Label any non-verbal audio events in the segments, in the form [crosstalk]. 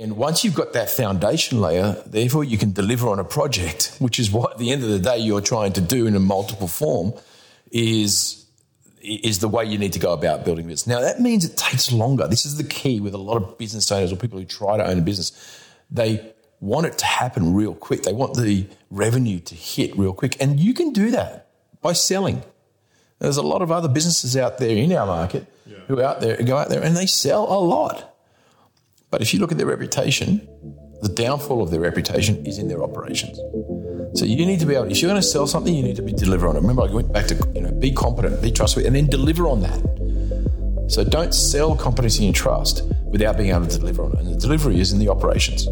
And once you've got that foundation layer, therefore you can deliver on a project, which is what at the end of the day you're trying to do in a multiple form, is is the way you need to go about building this. Now that means it takes longer. This is the key with a lot of business owners or people who try to own a business. They want it to happen real quick. They want the revenue to hit real quick. And you can do that by selling. There's a lot of other businesses out there in our market yeah. who out there go out there and they sell a lot. But if you look at their reputation, the downfall of their reputation is in their operations. So you need to be able, if you're going to sell something, you need to be deliver on it. Remember, I went back to, you know, be competent, be trustworthy, and then deliver on that. So don't sell competency and trust without being able to deliver on it. And the delivery is in the operations.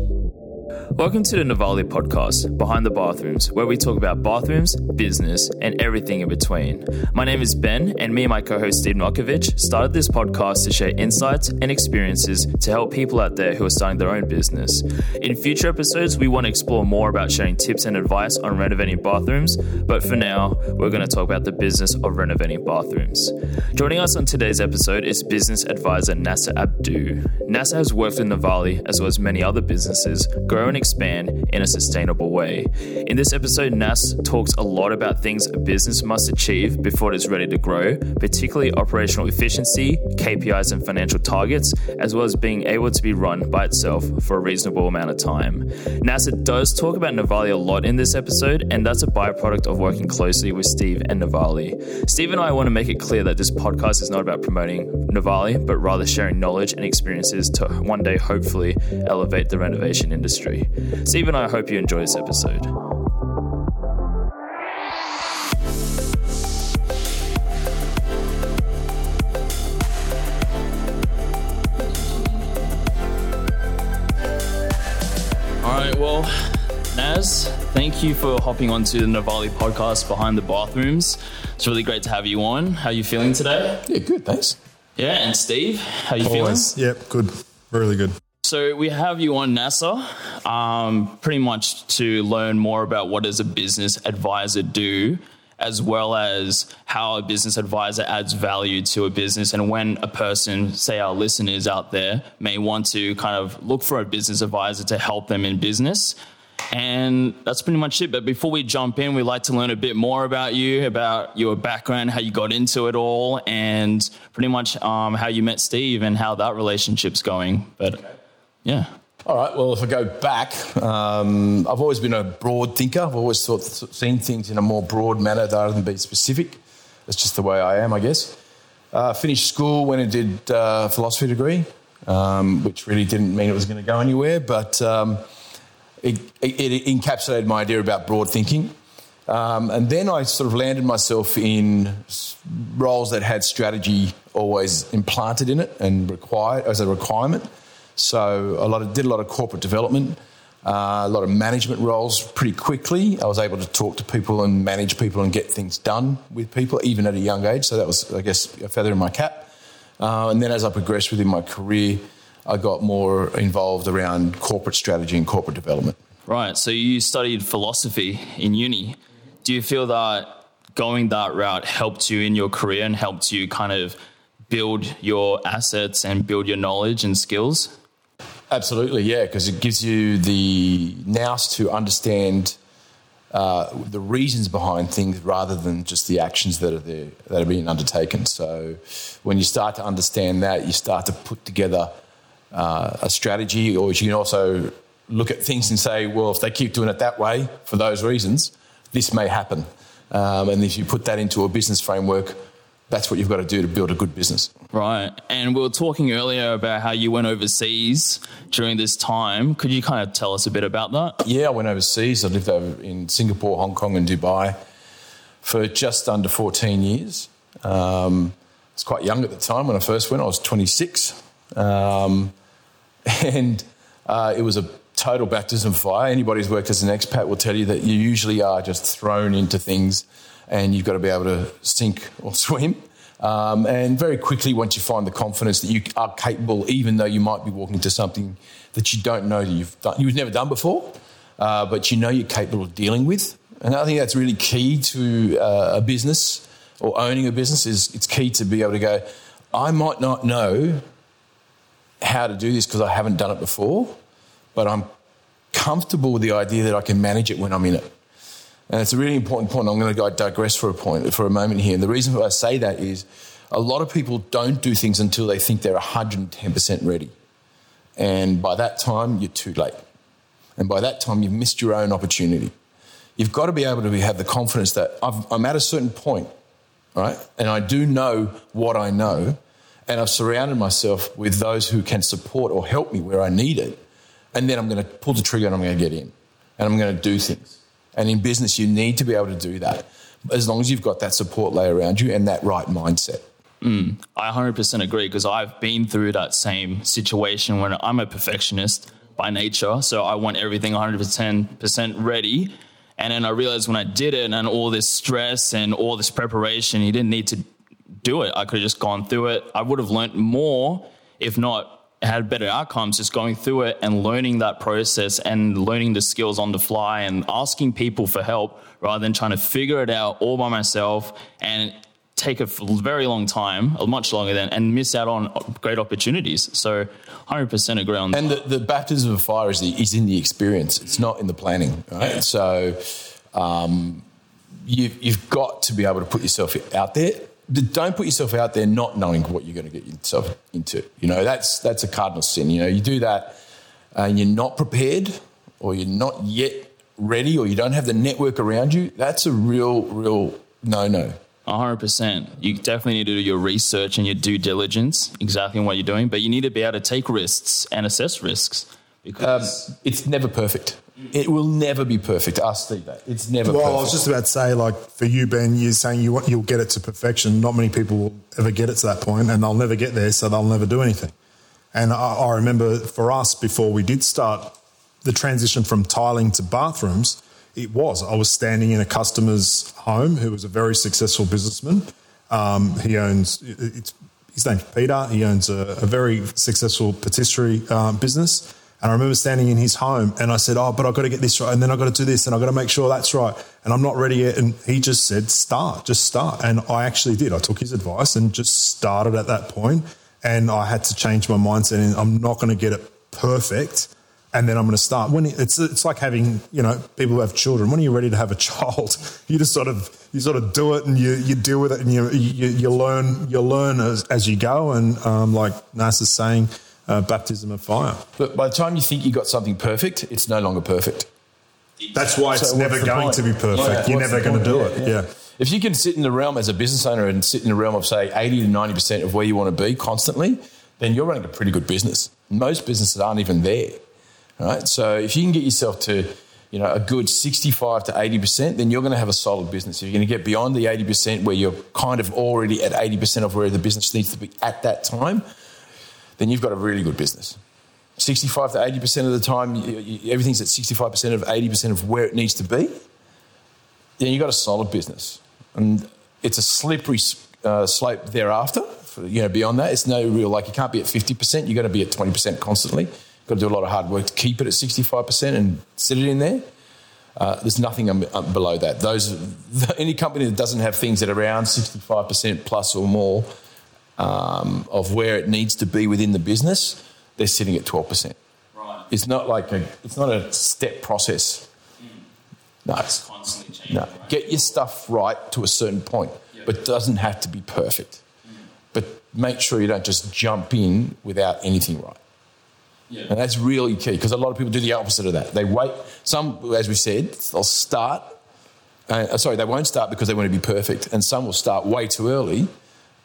Welcome to the Novalé podcast, Behind the Bathrooms, where we talk about bathrooms, business, and everything in between. My name is Ben, and me and my co host Steve Nokovich started this podcast to share insights and experiences to help people out there who are starting their own business. In future episodes, we want to explore more about sharing tips and advice on renovating bathrooms, but for now, we're going to talk about the business of renovating bathrooms. Joining us on today's episode is business advisor Nasser Abdu. Nasser has worked in Novalé, as well as many other businesses, grow and expand in a sustainable way. In this episode, Nas talks a lot about things a business must achieve before it is ready to grow, particularly operational efficiency, KPIs, and financial targets, as well as being able to be run by itself for a reasonable amount of time. Nasser does talk about Novalé a lot in this episode, and that's a byproduct of working closely with Steve and Novalé. Steve and I want to make it clear that this podcast is not about promoting Novalé, but rather sharing knowledge and experiences to one day hopefully elevate the renovation industry. Steve and I hope you enjoy this episode. All right, well, Nas, thank you for hopping onto the Novalé podcast behind the bathrooms. It's really great to have you on. How are you feeling today? Yeah, good, thanks. Yeah, and Steve, how are you Always. feeling? Yep, good. Really good. So we have you on Nasser, um, pretty much to learn more about what does a business advisor do, as well as how a business advisor adds value to a business, and when a person, say our listeners out there, may want to kind of look for a business advisor to help them in business. And that's pretty much it. But before we jump in, we'd like to learn a bit more about you, about your background, how you got into it all, and pretty much um, how you met Steve and how that relationship's going. But yeah. All right. Well, if I go back, um, I've always been a broad thinker. I've always thought, seen things in a more broad manner rather than be specific. That's just the way I am, I guess. Uh, finished school, went and did uh, philosophy degree, um, which really didn't mean it was going to go anywhere, but um, it, it, it, encapsulated my idea about broad thinking. Um, and then I sort of landed myself in roles that had strategy always implanted in it and required as a requirement. So a lot of, did a lot of corporate development, uh, a lot of management roles pretty quickly. I was able to talk to people and manage people and get things done with people, even at a young age. So that was, I guess, a feather in my cap. Uh, and then as I progressed within my career, I got more involved around corporate strategy and corporate development. Right. So you studied philosophy in uni. Do you feel that going that route helped you in your career and helped you kind of build your assets and build your knowledge and skills? Absolutely, yeah, because it gives you the nous to understand uh, the reasons behind things rather than just the actions that are there that are being undertaken. So when you start to understand that, you start to put together uh, a strategy, or you can also look at things and say, well, if they keep doing it that way for those reasons, this may happen. Um, and if you put that into a business framework, that's what you've got to do to build a good business. Right. And we were talking earlier about how you went overseas during this time. Could you kind of tell us a bit about that? Yeah, I went overseas. I lived over in Singapore, Hong Kong, and Dubai for just under 14 years. Um, I was quite young at the time when I first went. I was 26. Um, [laughs] and uh, it was a total baptism of fire. Anybody who's worked as an expat will tell you that you usually are just thrown into things and you've got to be able to sink or [laughs] swim. Um, and very quickly, once you find the confidence that you are capable, even though you might be walking into something that you don't know that you've done, you've never done before, uh, but you know you're capable of dealing with. And I think that's really key to uh, a business or owning a business. Is it's key to be able to go. I might not know how to do this because I haven't done it before, but I'm comfortable with the idea that I can manage it when I'm in it. And it's a really important point. I'm going to digress for a point for a moment here. And the reason why I say that is a lot of people don't do things until they think they're 110% ready. And by that time, you're too late. And by that time, you've missed your own opportunity. You've got to be able to have the confidence that i am at a certain point, right? And I do know what I know. And I've surrounded myself with those who can support or help me where I need it. And then I'm going to pull the trigger and I'm going to get in. And I'm going to do things. And in business, you need to be able to do that as long as you've got that support layer around you and that right mindset. Mm, I 100% agree because I've been through that same situation when I'm a perfectionist by nature. So I want everything 110% ready. And then I realized when I did it and all this stress and all this preparation, you didn't need to do it. I could have just gone through it. I would have learned more, if not had better outcomes, just going through it and learning that process and learning the skills on the fly and asking people for help rather than trying to figure it out all by myself and take a very long time, much longer than, and miss out on great opportunities. So, 100% agree on that. And the, the, baptism of fire is, the, is in the experience, it's not in the planning, right? So, um, you've, you've got to be able to put yourself out there. Don't put yourself out there not knowing what you're going to get yourself into. You know, that's, that's a cardinal sin. You know, you do that and you're not prepared or you're not yet ready or you don't have the network around you, that's a real, real no no. 100%. You definitely need to do your research and your due diligence, exactly what you're doing, but you need to be able to take risks and assess risks because um, it's never perfect. It will never be perfect. Ask Steve that. It's never well, perfect. I was just about to say, like, for you, Ben, you're saying you want, you'll get it to perfection. Not many people will ever get it to that point, and they'll never get there, so they'll never do anything. And I, I remember for us, before we did start the transition from tiling to bathrooms, it was. I was standing in a customer's home who was a very successful businessman. Um, he owns, it's his name's Peter. He owns a, a very successful patisserie um, business. And I remember standing in his home and I said, Oh, but I've got to get this right. And then I've got to do this and I've got to make sure that's right. And I'm not ready yet. And he just said, Start, just start. And I actually did. I took his advice and just started at that point. And I had to change my mindset and I'm not going to get it perfect and then I'm going to start. When it's it's like having you know people who have children. When are you ready to have a [laughs] child? You just sort of you sort of do it and you, you deal with it and you you, you learn you learn as, as you go. And um, like Nas is saying, uh, baptism of fire. But by the time you think you got something perfect, it's no longer perfect. That's why it's so never going point? to be perfect. Yeah, You're never going to do yeah, it. Yeah. yeah. If you can sit in the realm as a business owner and sit in the realm of say 80 to 90 percent of where you want to be constantly, then you're running a pretty good business. Most businesses aren't even there right? So if you can get yourself to you know, a good 65 to 80%, then you're going to have a solid business. If you're going to get beyond the 80% where you're kind of already at 80% of where the business needs to be at that time, then you've got a really good business. 65 to 80% of the time, everything's at 65% of 80% of where it needs to be, then you've got a solid business. And it's a slippery uh, slope thereafter. For, you know, beyond that, it's no real, like you can't be at 50%, you've got to be at 20% constantly You've got to do a lot of hard work to keep it at 65% and sit it in there. Uh, there's nothing below that. Those [laughs] any company that doesn't have things at around 65% plus or more um, of where it needs to be within the business, they're sitting at 12%. Right. It's not like a it's not a step process. Mm. No, it's constantly changing. No, right? get your stuff right to a certain point, yep. but it doesn't have to be perfect. Mm. But make sure you don't just jump in without anything right. Yeah. And that's really key because a lot of people do the opposite of that. They wait. Some, as we said, they'll start. Uh, sorry, they won't start because they want to be perfect. And some will start way too early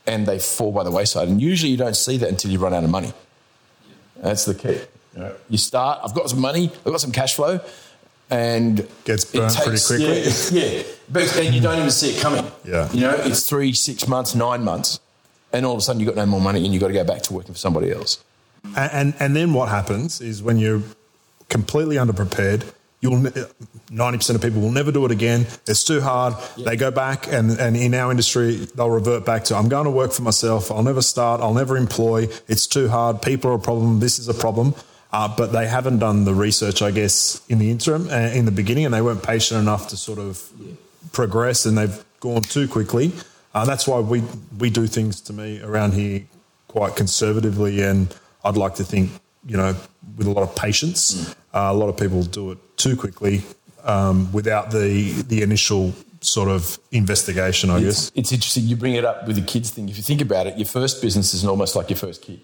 and they fall by the wayside. And usually you don't see that until you run out of money. That's the key. You start, I've got some money, I've got some cash flow, and gets burnt takes, pretty quickly. Yeah, yeah. But, and you don't even see it coming. Yeah. You know, it's three, six months, nine months, and all of a sudden you've got no more money and you've got to go back to working for somebody else. And, and, and then what happens is when you're completely underprepared, you'll 90% of people will never do it again. It's too hard. Yep. They go back and, and in our industry, they'll revert back to, I'm going to work for myself. I'll never start. I'll never employ. It's too hard. People are a problem. This is a problem. Uh, but they haven't done the research, I guess, in the interim, uh, in the beginning, and they weren't patient enough to sort of yeah. progress, and they've gone too quickly. Uh, that's why we we do things to me around here quite conservatively and I'd like to think you know, with a lot of patience. Uh, a lot of people do it too quickly um, without the the initial sort of investigation, I guess. It's, it's interesting you bring it up with the kids thing. If you think about it, your first business is almost like your first kid.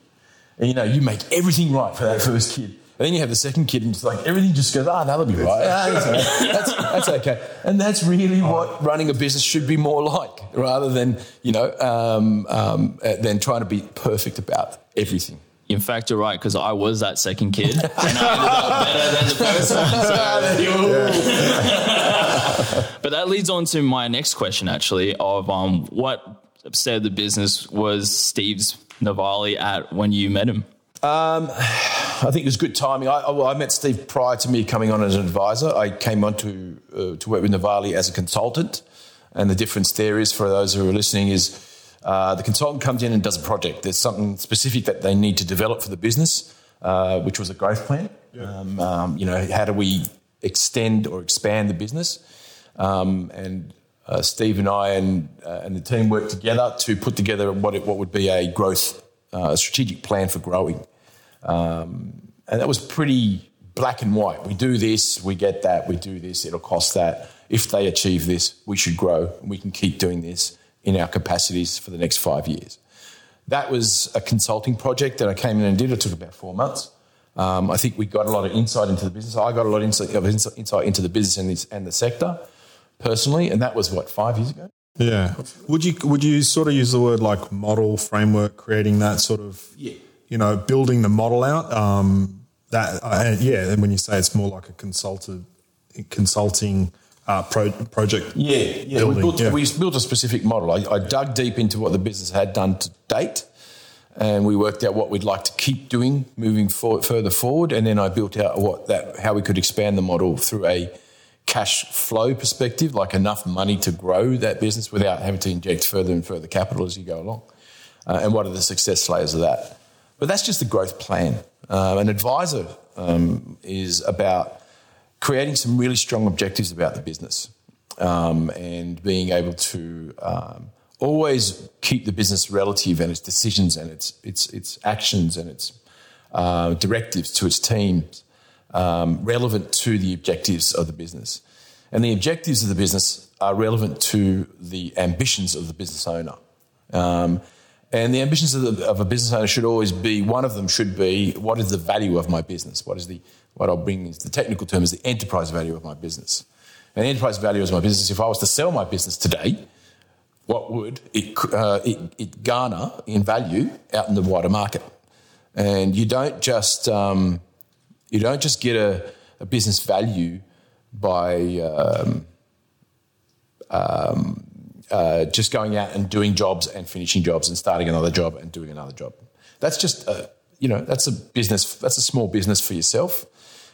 And you know, you make everything right for that first kid. And then you have the second kid, and it's like everything just goes, ah, oh, that'll be right. [laughs] Ah, that's, okay. that's, that's, okay. And that's really what running a business should be more like, rather than, you know, um, um, uh, than trying to be perfect about everything. In fact, you're right because I was that second kid, and I ended up better than the first one. So. [laughs] [laughs] but that leads on to my next question, actually, of um, what state of the business was Steve's Novalé at when you met him? Um, I think it was good timing. I, well, I met Steve prior to me coming on as an advisor. I came on to uh, to work with Novalé as a consultant, and the difference there is for those who are listening is uh, the consultant comes in and does a project. There's something specific that they need to develop for the business, uh, which was a growth plan. Yeah. Um, um, you know, how do we extend or expand the business? Um, and uh, Steve and I and uh, and the team worked together to put together what it, what would be a growth uh, a strategic plan for growing. Um, and that was pretty black and white. We do this, we get that, we do this, it'll cost that. If they achieve this, we should grow and we can keep doing this in our capacities for the next five years. That was a consulting project that I came in and did. It took about four months. Um, I think we got a lot of insight into the business. I got a lot of insight, of insight into the business and, this, and the sector personally, and that was what five years ago. Yeah. Would you would you sort of use the word like model framework, creating that sort of yeah. you know building the model out? Um, that uh, yeah, and when you say it's more like a consulted consulting uh, pro, project. Yeah, yeah. Building, we, built, yeah. we built a specific model. I, I dug deep into what the business had done to date and we worked out what we'd like to keep doing moving forward, further forward. And then I built out what that how we could expand the model through a cash flow perspective, like enough money to grow that business without having to inject further and further capital as you go along? Uh, and what are the success layers of that? But that's just the growth plan. Um, an advisor um, is about creating some really strong objectives about the business um, and being able to um, always keep the business relative and its decisions and its, its, its actions and its uh, directives to its teams um, relevant to the objectives of the business. And the objectives of the business are relevant to the ambitions of the business owner. Um, and the ambitions of, the, of, a business owner should always be one of them should be what is the value of my business? What is the what I'll bring is the technical term is the enterprise value of my business. And enterprise value of my business, if I was to sell my business today, what would it, uh, it, it garner in value out in the wider market? And you don't just um, you don't just get a, a business value by um, um, uh, just going out and doing jobs and finishing jobs and starting another job and doing another job. That's just a, you know that's a business. That's a small business for yourself,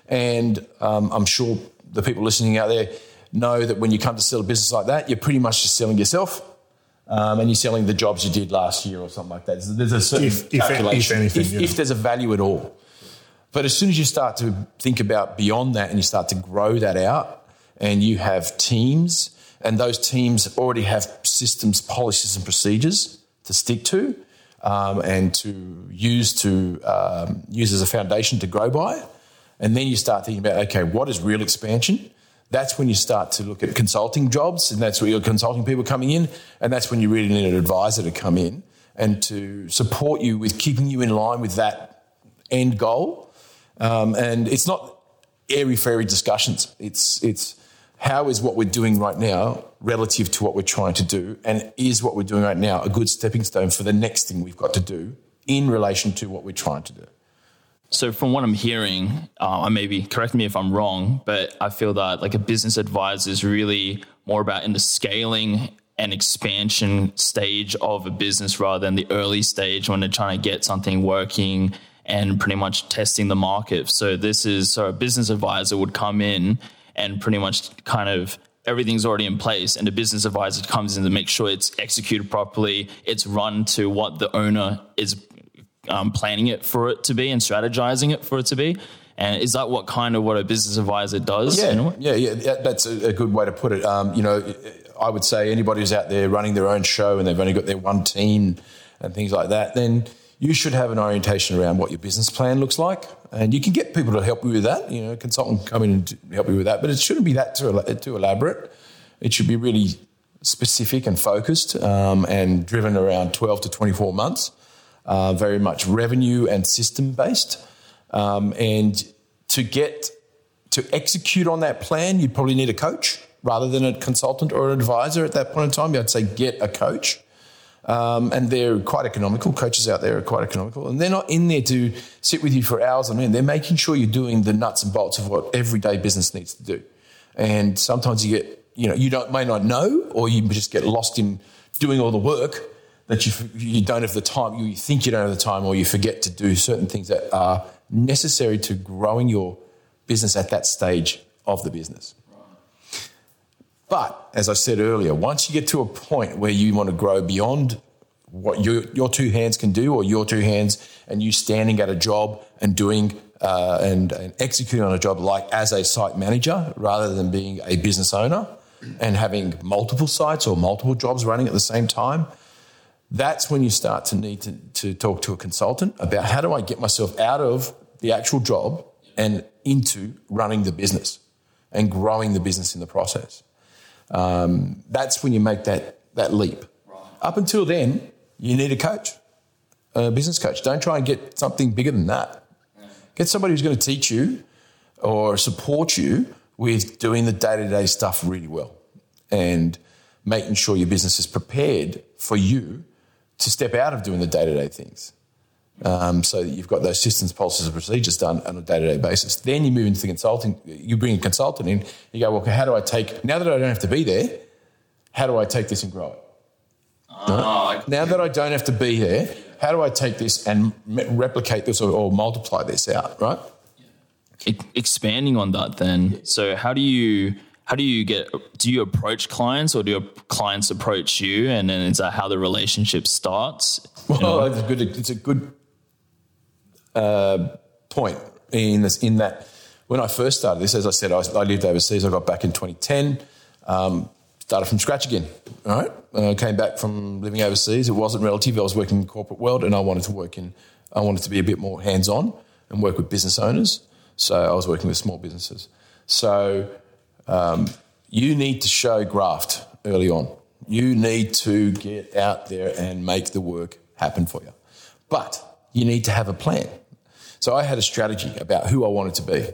and um, I'm sure the people listening out there know that when you come to sell a business like that, you're pretty much just selling yourself. Um, and you're selling the jobs you did last year or something like that. There's a certain if, calculation. If, anything, if, if there's a value at all. But as soon as you start to think about beyond that and you start to grow that out and you have teams and those teams already have systems, policies and procedures to stick to um, and to use to um, use as a foundation to grow by. And then you start thinking about, okay, what is real expansion? That's when you start to look at consulting jobs, and that's where you're consulting people coming in, and that's when you really need an advisor to come in and to support you with keeping you in line with that end goal um, and it's not airy fairy discussions. It's, it's how is what we're doing right now relative to what we're trying to do? And is what we're doing right now a good stepping stone for the next thing we've got to do in relation to what we're trying to do? So, from what I'm hearing, uh, maybe correct me if I'm wrong, but I feel that like a business advisor is really more about in the scaling and expansion stage of a business rather than the early stage when they're trying to get something working and pretty much testing the market. So this is so a business advisor would come in and pretty much kind of everything's already in place and the business advisor comes in to make sure it's executed properly it's run to what the owner is um, planning it for it to be and strategizing it for it to be? And is that what kind of what a business advisor does yeah. yeah yeah that's a, good way to put it. Um, you know i would say anybody who's out there running their own show and they've only got their one team and things like that then you should have an orientation around what your business plan looks like, and you can get people to help you with that. You know, a consultant can come in and help you with that, but it shouldn't be that too, too elaborate. It should be really specific and focused um, and driven around 12 to 24 months, very much revenue and system based. Um, and to get to execute on that plan, you'd probably need a coach rather than a consultant or an advisor at that point in time. I'd say get a coach. Um, and they're quite economical. Coaches out there are quite economical, and they're not in there to sit with you for hours on end. They're making sure you're doing the nuts and bolts of what everyday business needs to do. And sometimes you get, you know, you don't may not know, or you just get lost in doing all the work that you you don't have the time. You think you don't have the time, or you forget to do certain things that are necessary to growing your business at that stage of the business. But as I said earlier, once you get to a point where you want to grow beyond what your, your two hands can do, or your two hands, and you standing at a job and doing uh, and, and executing on a job like as a site manager rather than being a business owner and having multiple sites or multiple jobs running at the same time, that's when you start to need to, to talk to a consultant about how do I get myself out of the actual job and into running the business and growing the business in the process. Um, that's when you make that, that leap. Right. Up until then, you need a coach, a business coach. Don't try and get something bigger than that. Yeah. Get somebody who's going to teach you or support you with doing the day to day stuff really well and making sure your business is prepared for you to step out of doing the day to day things um, so that you've got those systems, policies, and procedures done on a day to day basis. Then you move into the consulting. You bring a consultant in. You go, well, how do I take now that I don't have to be there? How do I take this and grow it? Oh? Now that I don't have to be there, how do I take this and replicate this or, or multiply this out? Right. Expanding on that, then. So how do you? How do you get? Do you approach clients, or do your clients approach you, and then is that how the relationship starts? Well, it's a good. It's a good uh, point in this, in that when I first started this, as I said, I, I lived overseas. I got back in 2010. Um, started from scratch again. All right, uh, came back from living overseas. It wasn't relative. I was working in the corporate world, and I wanted to work in. I wanted to be a bit more hands on and work with business owners. So I was working with small businesses. So um, you need to show graft early on. You need to get out there and make the work happen for you. But you need to have a plan. So I had a strategy about who I wanted to be.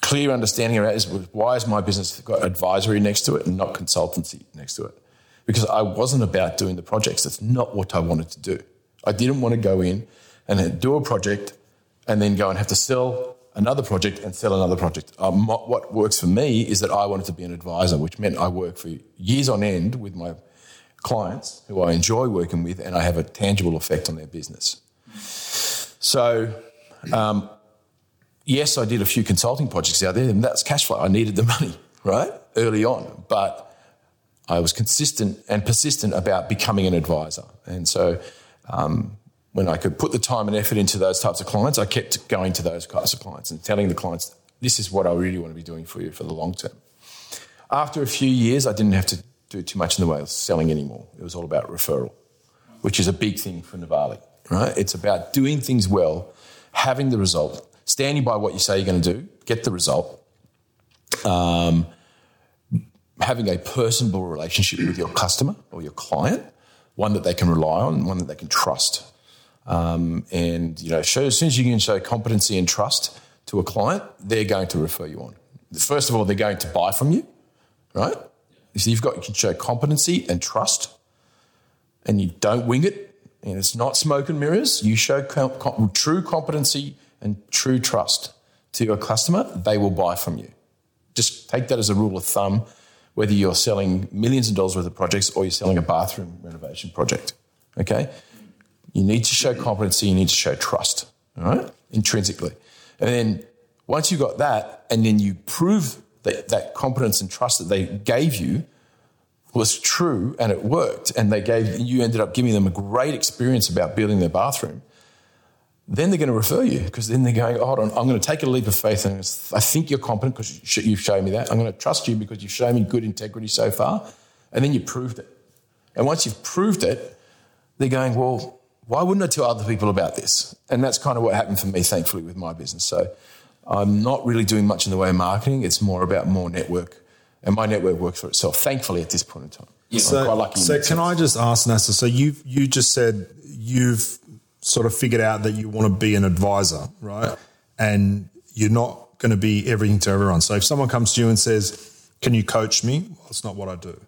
Clear understanding around is why is my business got advisory next to it and not consultancy next to it? Because I wasn't about doing the projects. That's not what I wanted to do. I didn't want to go in and do a project and then go and have to sell another project and sell another project. Um, what works for me is that I wanted to be an advisor, which meant I work for years on end with my clients who I enjoy working with and I have a tangible effect on their business. So um, yes, I did a few consulting projects out there, and that's cash flow. I needed the [laughs] money, right, early on. But I was consistent and persistent about becoming an advisor. And so um, when I could put the time and effort into those types of clients, I kept going to those types of clients and telling the clients, this is what I really want to be doing for you for the long term. After a few years, I didn't have to do too much in the way of selling anymore. It was all about referral, which is a big thing for Novalé, right? It's about doing things well having the result, standing by what you say you're going to do, get the result, um, having a personable relationship with your customer or your client, one that they can rely on, one that they can trust. Um, and you know, show, as soon as you can show competency and trust to a client, they're going to refer you on. First of all, they're going to buy from you, right? So you've got you can show competency and trust, and you don't wing it and it's not smoke and mirrors. You show true competency and true trust to your customer, they will buy from you. Just take that as a rule of thumb, whether you're selling millions of dollars worth of projects or you're selling a bathroom renovation project. Okay? You need to show competency, you need to show trust, right? Intrinsically. And then once you've got that, and then you prove that, that competence and trust that they gave you, was true and it worked, and they gave you ended up giving them a great experience about building their bathroom, then they're going to refer you because then they're going, oh, hold on, I'm going to take a leap of faith and I think you're competent because you've shown me that. I'm going to trust you because you've shown me good integrity so far. And then you proved it. And once you've proved it, they're going, well, why wouldn't I tell other people about this? And that's kind of what happened for me, thankfully, with my business. So I'm not really doing much in the way of marketing. It's more about more network. And my network works for itself, thankfully, at this point in time. Yeah, so, quite lucky. So, can. I just ask, Nasser? So, you you just said you've sort of figured out that you want to be an advisor, right? And you're not going to be everything to everyone. So, if someone comes to you and says, "Can you coach me?" Well, it's not what I do.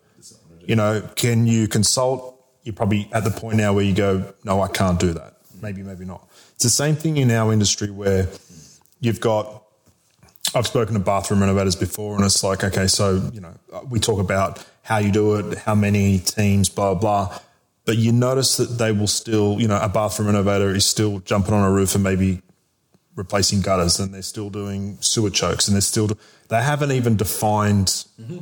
You know, can you consult? You're probably at the point now where you go, "No, I can't do that." Maybe, maybe not. It's the same thing in our industry where you've got I've spoken to bathroom renovators before, and it's like, okay, so you know, we talk about how you do it, how many teams, blah blah. But you notice that they will still, you know, a bathroom renovator is still jumping on a roof and maybe replacing gutters, and they're still doing sewer chokes, and they're still they haven't even defined mm-hmm.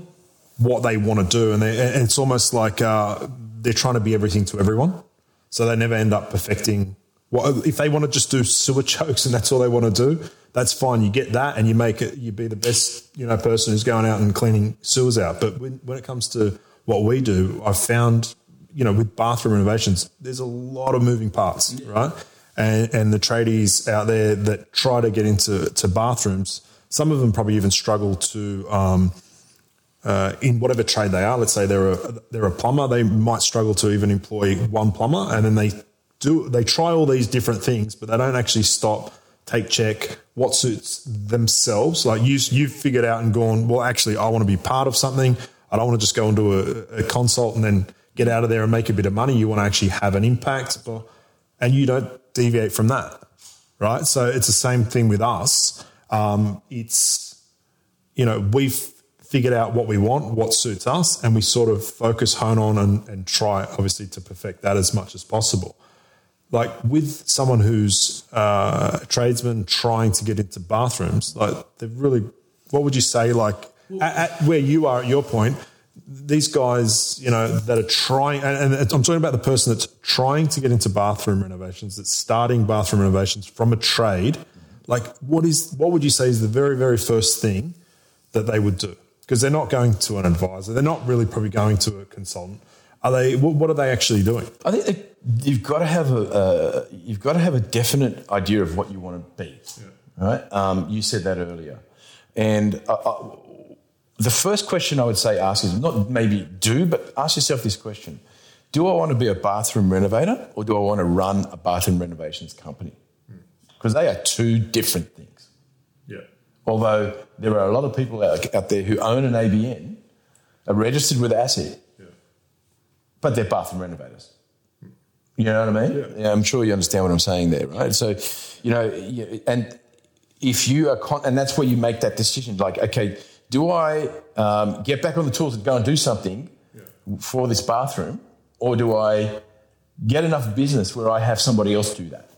What they want to do, and, they, and it's almost like uh, they're trying to be everything to everyone, so they never end up perfecting. What if they want to just do sewer [laughs] chokes and that's all they want to do? that's fine. You get that, and you make it. You be the best, you know, person who's going out and cleaning sewers out. But when, when it comes to what we do, I've found, you know, with bathroom renovations, there's a lot of moving parts, yeah. right? And, and the tradies out there that try to get into to bathrooms, some of them probably even struggle to. Um, uh, in whatever trade they are, let's say they're a they're a plumber, they might struggle to even employ one plumber, and then they do they try all these different things, but they don't actually stop take check, what suits themselves. Like you, you've figured out and gone, well, actually, I want to be part of something. I don't want to just go into a, a consult and then get out of there and make a bit of money. You want to actually have an impact, but, and you don't deviate from that, right? So it's the same thing with us. Um, it's you know we've figured out what we want, what suits us, and we sort of focus, hone on, and, and try obviously to perfect that as much as possible like with someone who's uh, a tradesman trying to get into bathrooms, like they've really, what would you say, like at, at, where you are at your point, these guys, you know, that are trying, and, and, I'm talking about the person that's trying to get into bathroom renovations, that's starting bathroom renovations from a trade. Like, what is, what would you say is the very, very first thing that they would do? Because they're not going to an advisor, they're not really probably going to a consultant. Are they? What, are they actually doing? I think they, you've got to have a uh, you've got to have a definite idea of what you want to be. Yeah. Right? Um, you said that earlier, and uh, uh, the first question I would say ask is not maybe do, but ask yourself this question: Do I want to be a bathroom renovator, or do I want to run a bathroom renovations company? Because they are two different things. Although there are a lot of people out, out there who own an ABN, are registered with ASIC, yeah. but they're bathroom renovators. You know what I mean? Yeah. yeah. I'm sure you understand what I'm saying there, right? So, you know, and if you are, con- and that's where you make that decision. Like, okay, do I um, get back on the tools and go and do something yeah. for this bathroom, or do I get enough business where I have somebody else do that?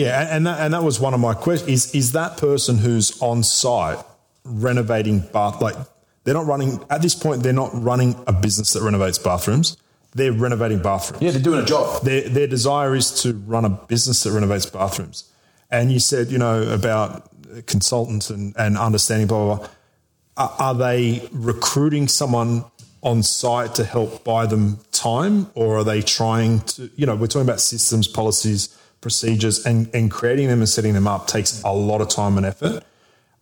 Yeah, and that, and that was one of my questions. Is is that person who's on site renovating bath like they're not running at this point? They're not running a business that renovates bathrooms they're renovating bathrooms. Yeah, they're doing a job. Their, their desire is to run a business that renovates bathrooms. And you said, you know, about consultants and, and understanding, blah, blah, blah. Are, are they recruiting someone on site to help buy them time? Or are they trying to, you know, we're talking about systems, policies, procedures, and, and creating them and setting them up takes a lot of time and effort.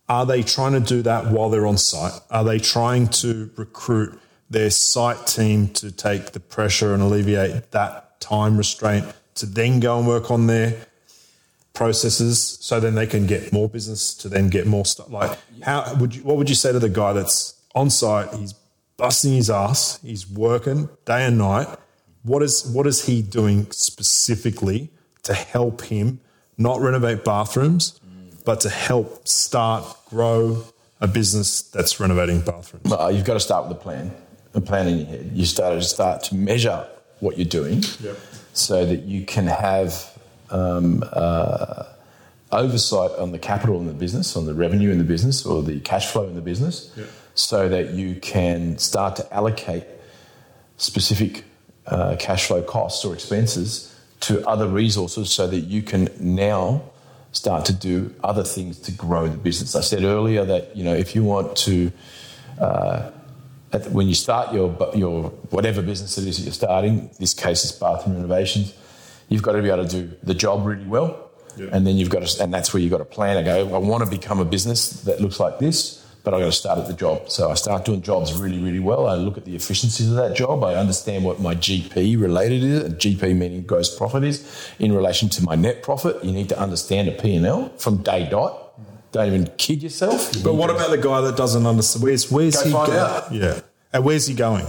Are they trying to do that while they're on site? Are they trying to recruit their site team to take the pressure and alleviate that time restraint to then go and work on their processes so then they can get more business to then get more stuff like how would you what would you say to the guy that's on site he's busting his ass he's working day and night what is what is he doing specifically to help him not renovate bathrooms but to help start grow a business that's renovating bathrooms well, you've got to start with a plan a plan in your head. You start to start to measure what you're doing, yep. so that you can have um, uh, oversight on the capital in the business, on the revenue in the business, or the cash flow in the business, yep. so that you can start to allocate specific uh, cash flow costs or expenses to other resources, so that you can now start to do other things to grow the business. I said earlier that you know if you want to uh, when you start your your whatever business it is that you're starting, this case is bathroom renovations, You've got to be able to do the job really well, and then you've got to, and that's where you've got to plan and go. I want to become a business that looks like this, but I've got to start at the job. So I start doing jobs really, really well. I look at the efficiencies of that job. I understand what my GP related is. GP meaning gross profit is in relation to my net profit. You need to understand a P&L from day dot. Don't even kid yourself. But what about the guy that doesn't understand? Where's where's he going? out. Yeah, and where's he going?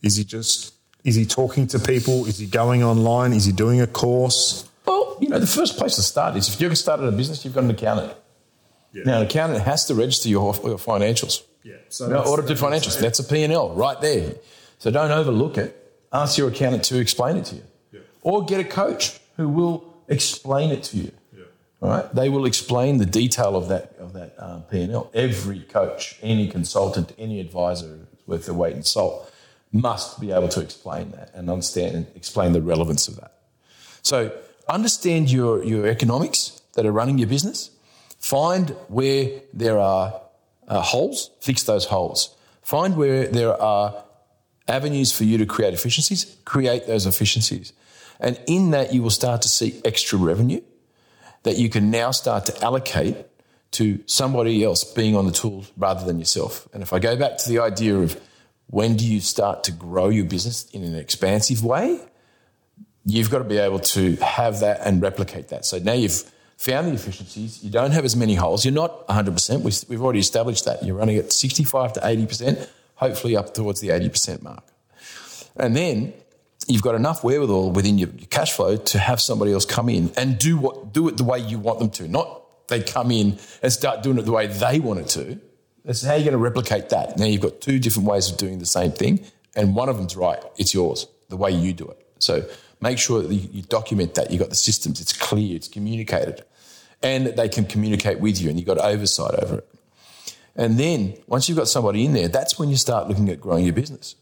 Is he just is he talking to people? Is he going online? Is he doing a course? Well, you know, the first place to start is if you're going to start a business, you've got an accountant. Now, an accountant has to register your, your financials. Yeah, so No, audited financials. That's a P&L right there. So don't overlook it. Ask your accountant to explain it to you. Or get a coach who will explain it to you. Yeah. All right? They will explain the detail of that, of that um, P&L. Every coach, any consultant, any advisor worth their weight and salt must be able to explain that and understand and explain the relevance of that. So understand your, your economics that are running your business. Find where there are uh, holes, fix those holes. Find where there are avenues for you to create efficiencies, create those efficiencies. And in that, you will start to see extra revenue that you can now start to allocate to somebody else being on the tools rather than yourself. And if I go back to the idea of when do you start to grow your business in an expansive way, you've got to be able to have that and replicate that. So now you've found the efficiencies, you don't have as many holes, you're not 100%, we- we've already established that. You're running at 65 to 80%, hopefully up towards the 80% mark. And then you've got enough wherewithal within your, your cash flow to have somebody else come in and do what do it the way you want them to. Not they come in and start doing it the way they want it to. That's how you're going to replicate that. Now you've got two different ways of doing the same thing, and one of them's right. It's yours, the way you do it. So make sure that you, document that. You've got the systems. It's clear. It's communicated, and they can communicate with you, and you've got oversight over it. And then once you've got somebody in there, that's when you start looking at growing your business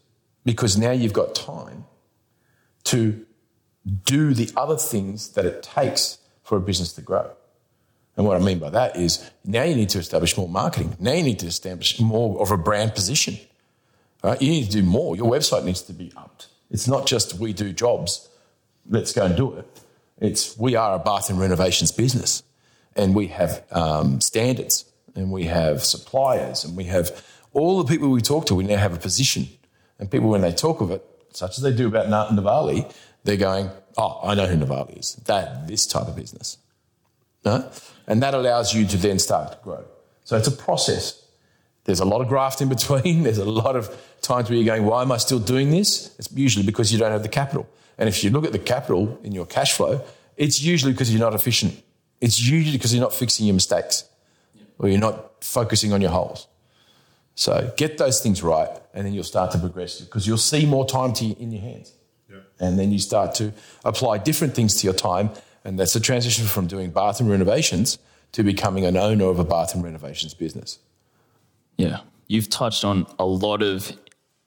because now you've got time to do the other things that it takes for a business to grow. And what I mean by that is now you need to establish more marketing. Now you need to establish more of a brand position. Right? You need to do more. Your website needs to be upped. It's not just we do jobs, let's go and do it. It's we are a bathroom renovations business and we have um, standards and we have suppliers and we have all the people we talk to, we now have a position. And people, when they talk of it, such as they do about Novalé, they're going, oh, I know who Novalé is. That, this type of business. No? And that allows you to then start to grow. So it's a process. There's a lot of graft in between. [laughs] There's a lot of times where you're going, why am I still doing this? It's usually because you don't have the capital. And if you look at the capital in your cash flow, it's usually because you're not efficient. It's usually because you're not fixing your mistakes or you're not focusing on your holes. So get those things right, and then you'll start to progress because you'll see more time to in your hands. And then you start to apply different things to your time, and that's a transition from doing bathroom renovations to becoming an owner of a bathroom renovations business. Yeah. You've touched on a lot of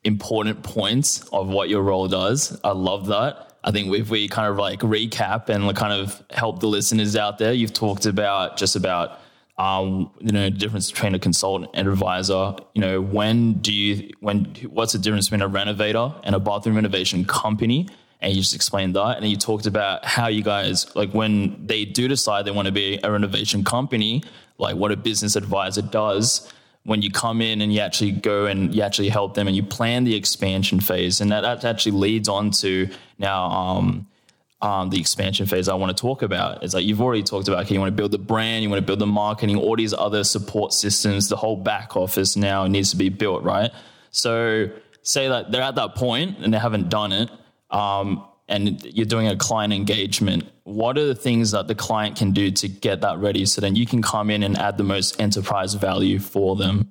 important points of what your role does. I love that. I think if we kind of like recap and kind of help the listeners out there, you've talked about just about um, you know, the difference between a consultant and advisor. You know, when do you when what's the difference between a renovator and a bathroom renovation company? And you just explained that. And then you talked about how you guys like when they do decide they want to be a renovation company, like what a business advisor does when you come in and you actually go and you actually help them and you plan the expansion phase. And that, that actually leads on to now um, um, the expansion phase I want to talk about. It's like you've already talked about, okay, you want to build the brand, you want to build the marketing, all these other support systems, the whole back office now needs to be built, right? So say that they're at that point and they haven't done it. Um, and you're doing a client engagement, what are the things that the client can do to get that ready so then you can come in and add the most enterprise value for them?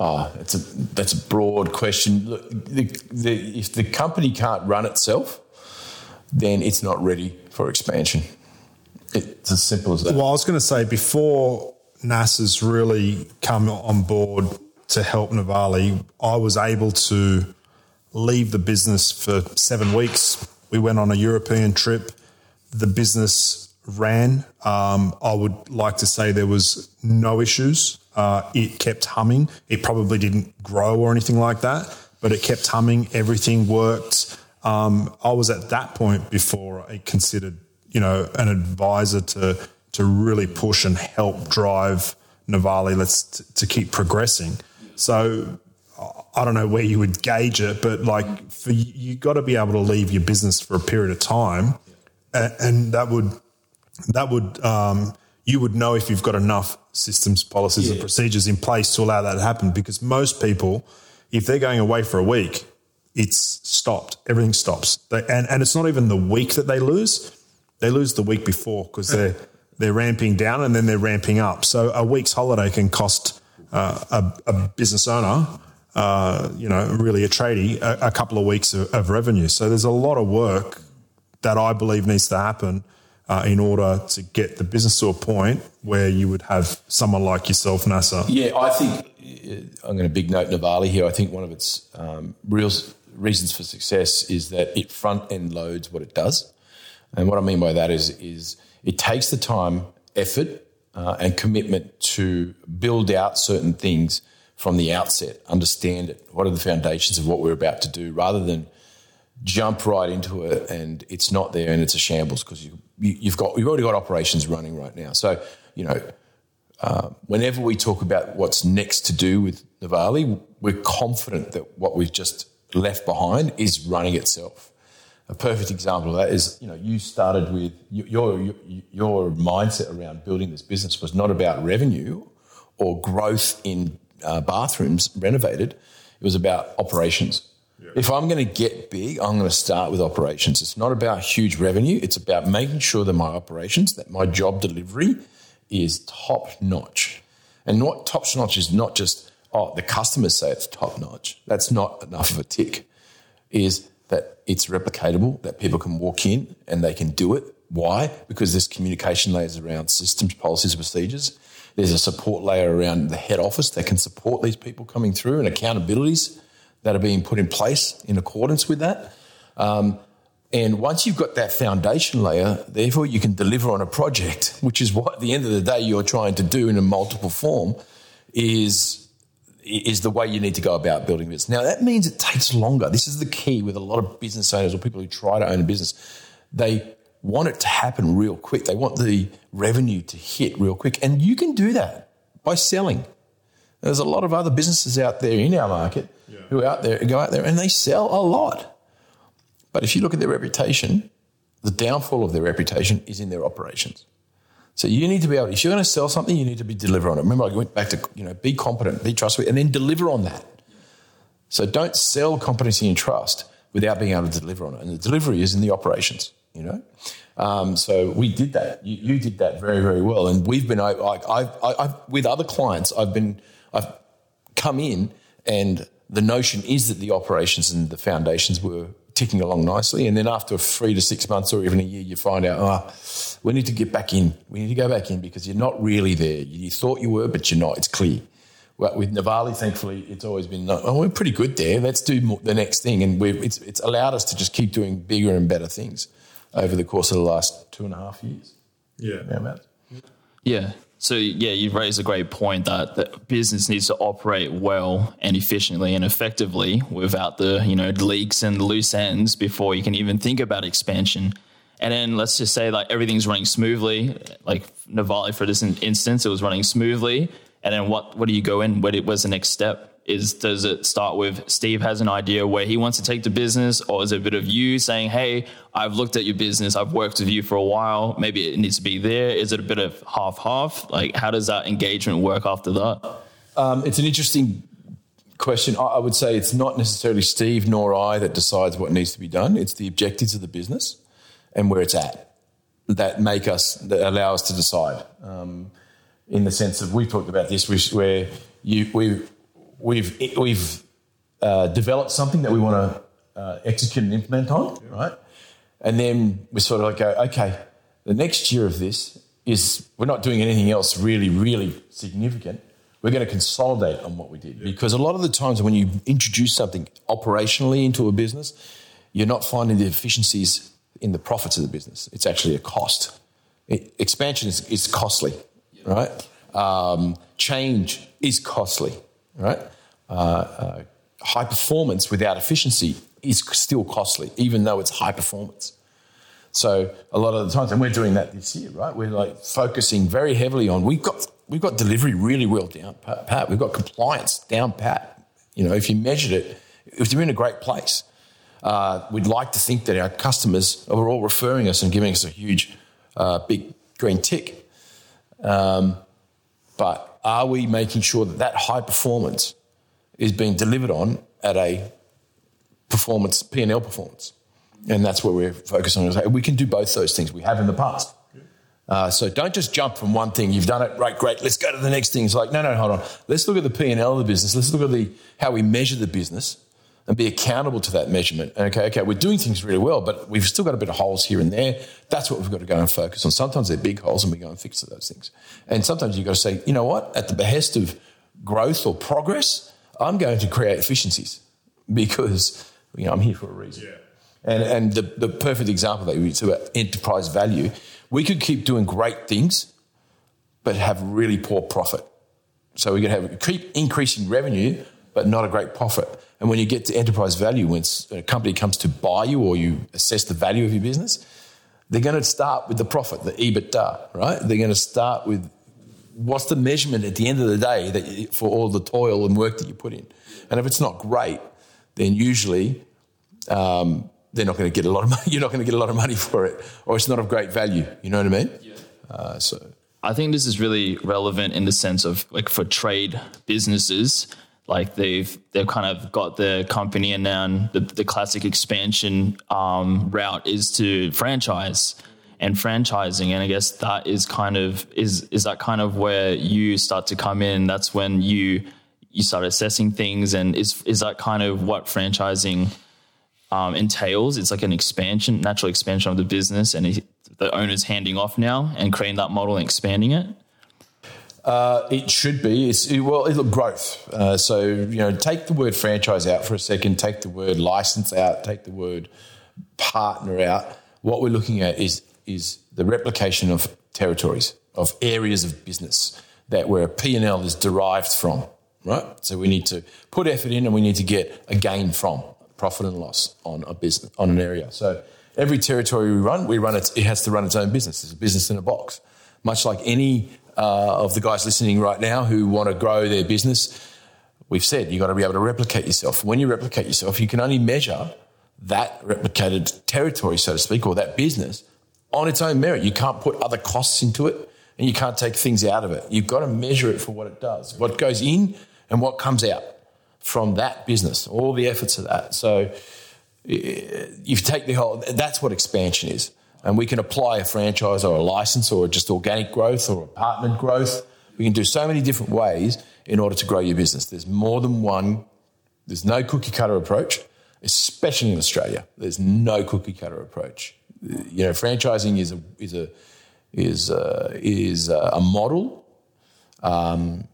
Oh, it's a that's a broad question. Look, the, the, if the company can't run itself, then it's not ready for expansion. It's as simple as that. Well, I was going to say before Nasser's really come on board to help Novalé, I was able to leave the business for seven weeks. We went on a European trip. The business ran. Um, I would like to say there was no issues. Uh, it kept humming. It probably didn't grow or anything like that, but it kept humming. Everything worked. um, I was at that point before I considered, you know, an advisor to to really push and help drive Novalé. Let's t- to keep progressing. So I don't know where you would gauge it, but like for you, got to be able to leave your business for a period of time, and, and that would that would um, you would know if you've got enough systems, policies, yeah. and procedures in place to allow that to happen. Because most people, if they're going away for a week, it's stopped. Everything stops, they, and and it's not even the week that they lose; they lose the week before because they're they're ramping down and then they're ramping up. So a week's holiday can cost uh, a, a business owner uh, you know, really a tradie, a, a couple of weeks of, of, revenue. So there's a lot of work that I believe needs to happen uh, in order to get the business to a point where you would have someone like yourself, Nasser. Yeah, I think uh, I'm going to big note Novalé here. I think one of its um, real reasons for success is that it front end loads what it does, and what I mean by that is is it takes the time, effort, uh, and commitment to build out certain things from the outset, understand it. What are the foundations of what we're about to do, rather than jump right into it and it's not there and it's a shambles because you, you, have got you've already got operations running right now. So you know, uh, whenever we talk about what's next to do with Novalé, we're confident that what we've just left behind is running itself. A perfect example of that is, you know, you started with your, your, your mindset around building this business was not about revenue or growth in uh, bathrooms renovated. It was about operations. If I'm going to get big, I'm going to start with operations. It's not about huge revenue. It's about making sure that my operations, that my job delivery is top notch. And what top notch is not just, oh, the customers say it's top notch. That's not enough of a tick. Is that it's replicatable, that people can walk in and they can do it. Why? Because there's communication layers around systems, policies, procedures. There's a support layer around the head office that can support these people coming through and accountabilities that are being put in place in accordance with that. Um, and once you've got that foundation layer, therefore you can deliver on a project, [laughs] which is what at the end of the day you're trying to do in a multiple form, is is the way you need to go about building this. Now that means it takes longer. This is the key with a lot of business owners or people who try to own a business. They want it to happen real quick. They want the revenue to hit real quick. And you can do that by selling. There's a lot of other businesses out there in our market yeah. who out there go out there and they sell a lot. But if you look at their reputation, the downfall of their reputation is in their operations. So you need to be able, if you're going to sell something, you need to be deliver on it. Remember, I went back to, you know, be competent, be trustworthy, and then deliver on that. So don't sell competency and trust without being able to deliver on it. And the delivery is in the operations you know. Um, so we did that. You, you, did that very, very well. And we've been like I've, I've with other clients. I've been I've come in, and the notion is that the operations and the foundations were ticking along nicely. And then after three to six months or even a year, you find out, oh, we need to get back in. We need to go back in because you're not really there. You thought you were, but you're not. It's clear. Well, with Novalé, thankfully, it's always been, oh, we're pretty good there. Let's do more, the next thing. And we've it's, it's allowed us to just keep doing bigger and better things over the course of the last two and a half years. Yeah. Yeah. So yeah, you've raised a great point that the business needs to operate well and efficiently and effectively without the you know leaks and loose ends before you can even think about expansion. And then let's just say like everything's running smoothly, like Novalé for this instance, it was running smoothly. And then what what do you go in? What was the next step? Is does it start with Steve has an idea where he wants to take the business, or is it a bit of you saying, "Hey, I've looked at your business, I've worked with you for a while, maybe it needs to be there"? Is it a bit of half half? Like, how does that engagement work after that? Um, it's an interesting question. I would say it's not necessarily Steve nor I that decides what needs to be done. It's the objectives of the business and where it's at that make us that allow us to decide. Um, in the sense of we talked about this, where you we we've we've uh, developed something that we want to uh, execute and implement on, right? And then we sort of like go, okay, the next year of this is we're not doing anything else really, really significant. We're going to consolidate on what we did yeah. because a lot of the times when you introduce something operationally into a business, you're not finding the efficiencies in the profits of the business. It's actually a cost. It, expansion is, is costly, yeah. right? Um, change is costly right? Uh, uh, high performance without efficiency is still costly, even though it's high performance. So a lot of the times, and we're doing that this year, right? We're like focusing very heavily on we've got we've got delivery really well down pat. We've got compliance down pat. You know, if you measured it, if you're in a great place, uh, we'd like to think that our customers are all referring us and giving us a huge, uh, big green tick. Um, but are we making sure that that high performance is being delivered on at a performance P and L performance? and that's what we're focused on. We can do both those things. We have in the past. Uh, so don't just jump from one thing. You've done it, right? Great. Let's go to the next thing. It's like no, no, hold on. Let's look at the P and L of the business. Let's look at the how we measure the business and be accountable to that measurement. Okay, okay, we're doing things really well, but we've still got a bit of holes here and there. That's what we've got to go and focus on. Sometimes they're big holes, and we go and fix those things. And sometimes you've got to say, you know what? At the behest of growth or progress, I'm going to create efficiencies because you know I'm here for a reason. Yeah. And, and the, the perfect example that you about enterprise value, we could keep doing great things, but have really poor profit. So we could have keep increasing revenue, but not a great profit. And when you get to enterprise value, when a company comes to buy you or you assess the value of your business, they're going to start with the profit, the EBITDA, right? They're going to start with what's the measurement at the end of the day that you, for all the toil and work that you put in. And if it's not great, then usually um, they're not going to get a lot of money. [laughs] You're not going to get a lot of money for it, or it's not of great value. You know what I mean? Yeah. Uh, so I think this is really relevant in the sense of like for trade businesses, like they've they've kind of got their company and now the, the classic expansion um, route is to franchise and franchising and i guess that is kind of is is that kind of where you start to come in that's when you you start assessing things and is is that kind of what franchising um, entails. It's like an expansion, natural expansion of the business, and he, the owner's handing off now and creating that model and expanding it. Uh, it should be. It's it, well, it, growth. Uh, so you know, take the word franchise out for a second. Take the word license out. Take the word partner out. What we're looking at is is the replication of territories of areas of business that where P and L is derived from. Right. So we need to put effort in, and we need to get a gain from profit and loss on a business on an area. So every territory we run, we run it. It has to run its own business. It's a business in a box. Much like any uh, of the guys listening right now who want to grow their business, we've said you've got to be able to replicate yourself. When you replicate yourself, you can only measure that replicated territory, so to speak, or that business on its own merit. You can't put other costs into it and you can't take things out of it. You've got to measure it for what it does, what goes in and what comes out from that business, all the efforts of that. So you take the whole, that's what expansion is. And we can apply a franchise or a license or just organic growth or apartment growth. We can do so many different ways in order to grow your business. There's more than one, there's no cookie cutter approach, especially in Australia. There's no cookie cutter approach. You know, franchising is a, is a, is a, is a model, um,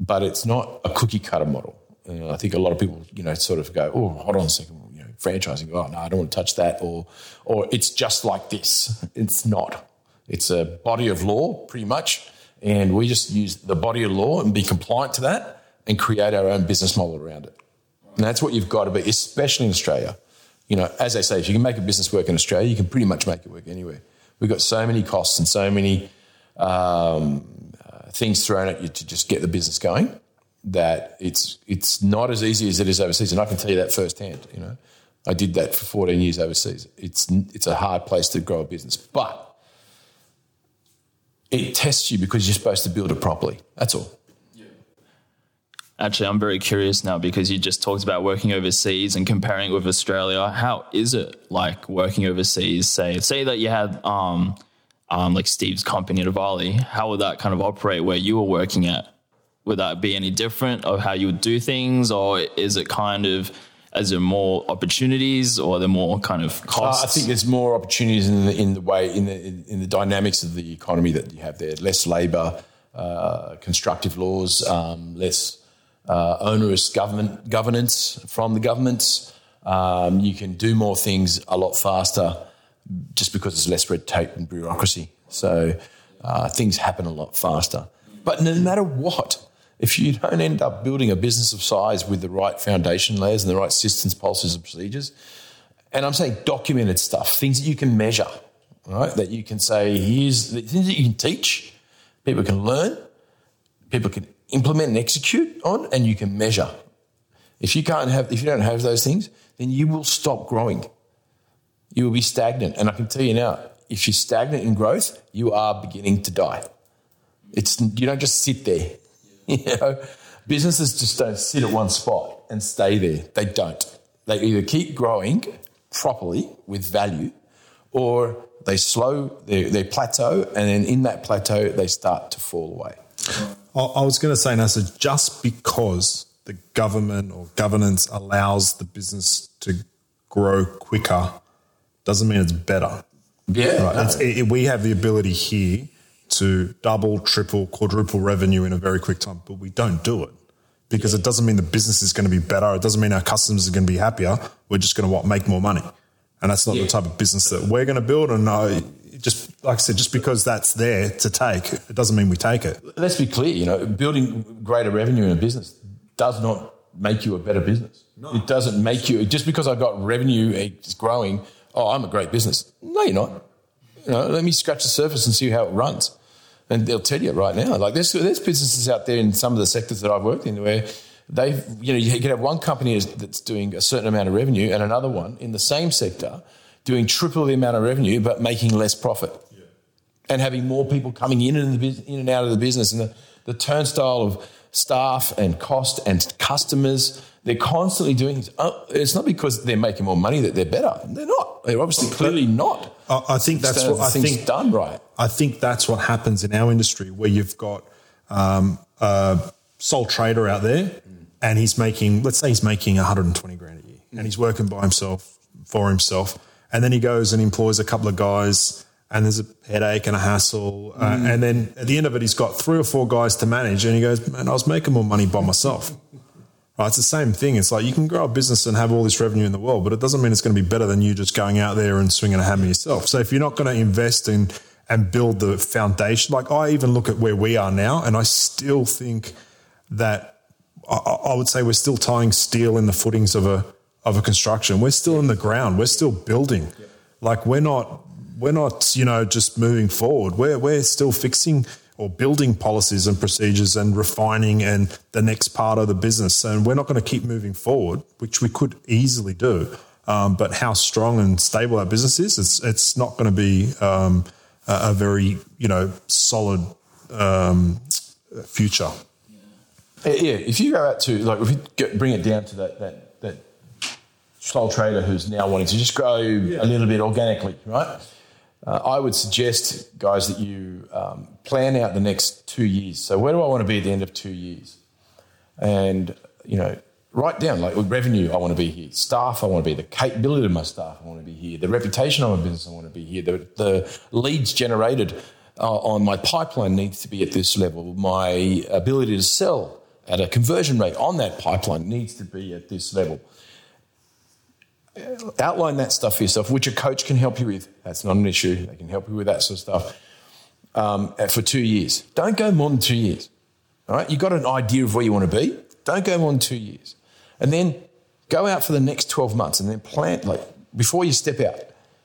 but it's not a cookie cutter model. Uh, I think a lot of people, you know, sort of go, "Oh, hold on a second, franchising. Oh no, I don't want to touch that," or, or it's just like this. It's not. It's a body of law, pretty much, and we just use the body of law and be compliant to that, and create our own business model around it. And that's what you've got to be, especially in Australia. You know, as they say, if you can make a business work in Australia, you can pretty much make it work anywhere. We've got so many costs and so many um, uh, things thrown at you to just get the business going that it's it's not as easy as it is overseas, and I can tell you that firsthand. You know, I did that for 14 years overseas. It's it's a hard place to grow a business, but it tests you because you're supposed to build it properly. That's all. Actually, I'm very curious now because you just talked about working overseas and comparing it with Australia. How is it like working overseas? Say, say that you had um, um, like Steve's company at Bali. How would that kind of operate where you were working at? would that be any different of how you would do things, or is it kind of is there more opportunities or are there more kind of costs? Uh, I think there's more opportunities in the, in the way in the in the dynamics of the economy that you have there. Less labour, uh, constructive laws, um, less uh, onerous government governance from the governments. Um, you can do more things a lot faster, just because there's less red tape and bureaucracy. So uh, things happen a lot faster. But no matter what, if you don't end up building a business of size with the right foundation layers and the right systems, policies, and procedures, and I'm saying documented stuff, things that you can measure, right? That you can say, here's the things that you can teach, people can learn, people can implement and execute on, and you can measure. If you can't have, if you don't have those things, then you will stop growing. You will be stagnant. And I can tell you now, if you're stagnant in growth, you are beginning to die. It's you don't just sit there. [laughs] you know, businesses just don't sit at one spot and stay there. They don't. They either keep growing properly with value, or they slow, they, they plateau, and then in that plateau they start to fall away. I was going to say, Nasser, just because the government or governance allows the business to grow quicker doesn't mean it's better. Yeah, right. No. It, we have the ability here to double, triple, quadruple revenue in a very quick time, but we don't do it because yeah. it doesn't mean the business is going to be better. It doesn't mean our customers are going to be happier. We're just going to what make more money, and that's not yeah. the type of business that we're going to build. And no, just like I said, just because that's there to take, it doesn't mean we take it. Let's be clear. You know, building greater revenue in a business does not make you a better business. No. It doesn't make you just because I've got revenue it's growing. Oh, I'm a great business. No, you're not. You know, let me scratch the surface and see how it runs. And they'll tell you right now. Like there's there's businesses out there in some of the sectors that I've worked in where they've you know you can have one company that's doing a certain amount of revenue and another one in the same sector doing triple the amount of revenue but making less profit yeah. and having more people coming in and in and out of the business and the, the turnstile of staff and cost and customers they're constantly doing things. Uh, it's not because they're making more money that they're better. They're not. They're obviously clearly not. I think that's what I think done right. I think that's what happens in our industry where you've got um, a sole trader out there and he's making, let's say he's making 120 grand a year and he's working by himself for himself. And then he goes and employs a couple of guys and there's a headache and a hassle. Uh, mm. and then at the end of it, he's got three or four guys to manage and he goes, man, I was making more money by myself. Right, it's the same thing. It's like you can grow a business and have all this revenue in the world, but it doesn't mean it's going to be better than you just going out there and swinging a hammer yourself. So if you're not going to invest in and build the foundation, like I even look at where we are now, and I still think that I, I would say we're still tying steel in the footings of a of a construction. We're still in the ground. We're still building. Like we're not we're not you know just moving forward. We're we're still fixing or building policies and procedures and refining and the next part of the business. And we're not going to keep moving forward, which we could easily do. Um, but how strong and stable our business is, it's, it's not going to be um, a, a, very you know solid um, future. Yeah, if you go out to like if you get, bring it down to that that that sole trader who's now wanting to just grow yeah. a little bit organically, right? Uh, I would suggest, guys, that you um, plan out the next two years. So, where do I want to be at the end of two years? And, you know, write down like revenue, I want to be here. Staff, I want to be. The capability of my staff, I want to be here. The reputation of my business, I want to be here. The, the leads generated uh, on my pipeline needs to be at this level. My ability to sell at a conversion rate on that pipeline needs to be at this level outline that stuff for yourself, which a coach can help you with. That's not an issue. They can help you with that sort of stuff um, for two years. Don't go more than two years. All right, you've got an idea of where you want to be. Don't go more than two years, and then go out for the next twelve months, and then plan like before you step out.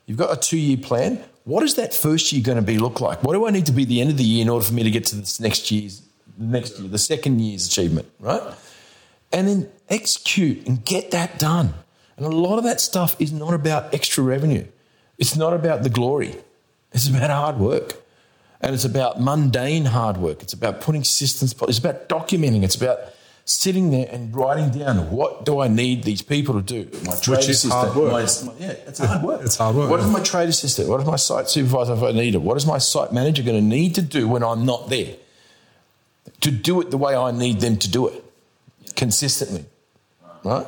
You've got a two-year plan. What is that first year going to be look like? What do I need to be the end of the year in order for me to get to this next year's next year, the second year's achievement, right? And then execute and get that done. And a lot of that stuff is not about extra revenue. It's not about the glory. It's about hard work. And it's about mundane hard work. It's about putting systems, it's about documenting. It's about sitting there and writing down what do I need these people to do? My trade Which is assistant. hard work. My, yeah, it's hard work. It's hard work. What yeah. my trade assistant? What is my site supervisor if I need it? What is my site manager going to need to do when I'm not there? To do it the way I need them to do it consistently. Right?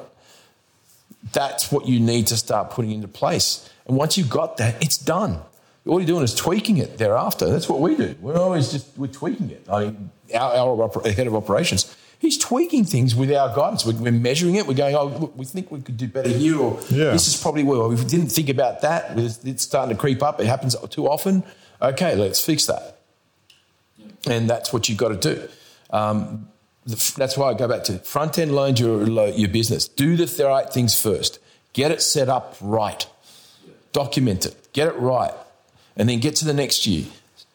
That's what you need to start putting into place. And once you've got that, it's done. All you're doing is tweaking it thereafter. That's what we do. We're always just we're tweaking it. I mean, our, our head of operations, he's tweaking things with our guidance. We're, we're measuring it. We're going, oh, look, we think we could do better here, or yeah. this is probably where If we didn't think about that, it's starting to creep up. It happens too often. Okay, let's fix that. And that's what you've got to do. Um, That's why I go back to front end load your, your business. Do the right things first. Get it set up right. Document it. Get it right. And then get to the next year.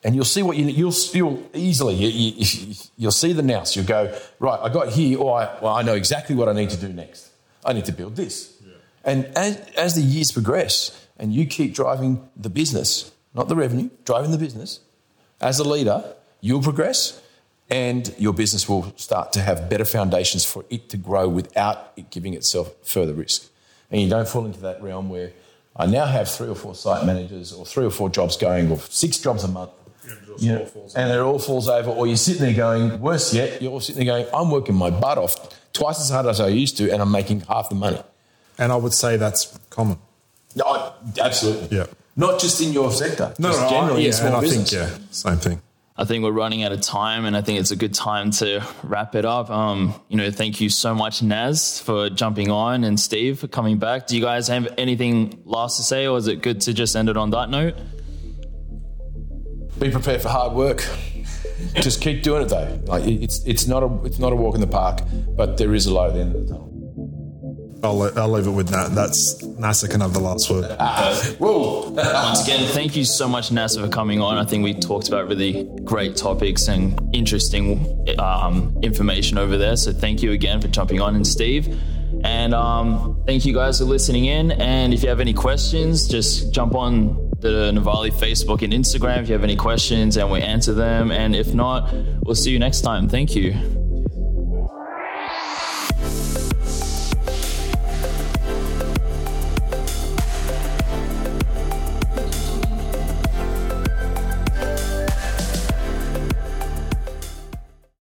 And you'll see what you, you'll, you'll easily, you, will see the nouse. You'll go, right, I got here, or I, well, I know exactly what I need to do next. I need to build this. Yeah. And as, as the years progress and you keep driving the business, not the revenue, driving the business, as a leader, you'll progress and your business will start to have better foundations for it to grow without it giving itself further risk. And you don't fall into that realm where I now have three or four site managers or three or four jobs going or six jobs a month. You know, and it all falls over, or you're sitting there going, worse yet, you're all sitting there going, I'm working my butt off twice as hard as I used to, and I'm making half the money. And I would say that's common. No, I, absolutely. Yeah. Not just in your sector. No, just no, generally yeah, in small and business. I think, yeah, same thing. I think we're running out of time, and I think it's a good time to wrap it up. Um, you know, thank you so much, Nas, for jumping on, and Steve for coming back. Do you guys have anything last to say, or is it good to just end it on that note? Be prepared for hard work. just keep doing it though. Like it's it's not a it's not a walk in the park, but there is a light at the end of the tunnel. I'll, I'll leave it with that. That's Nasser can have the last word. [laughs] Whoa! [laughs] Once again, thank you so much, Nasser, for coming on. I think we talked about really great topics and interesting um, information over there. So thank you again for jumping on, and Steve. And um, thank you guys for listening in. And if you have any questions, just jump on the Novalé Facebook and Instagram if you have any questions and we answer them. And if not, we'll see you next time. Thank you.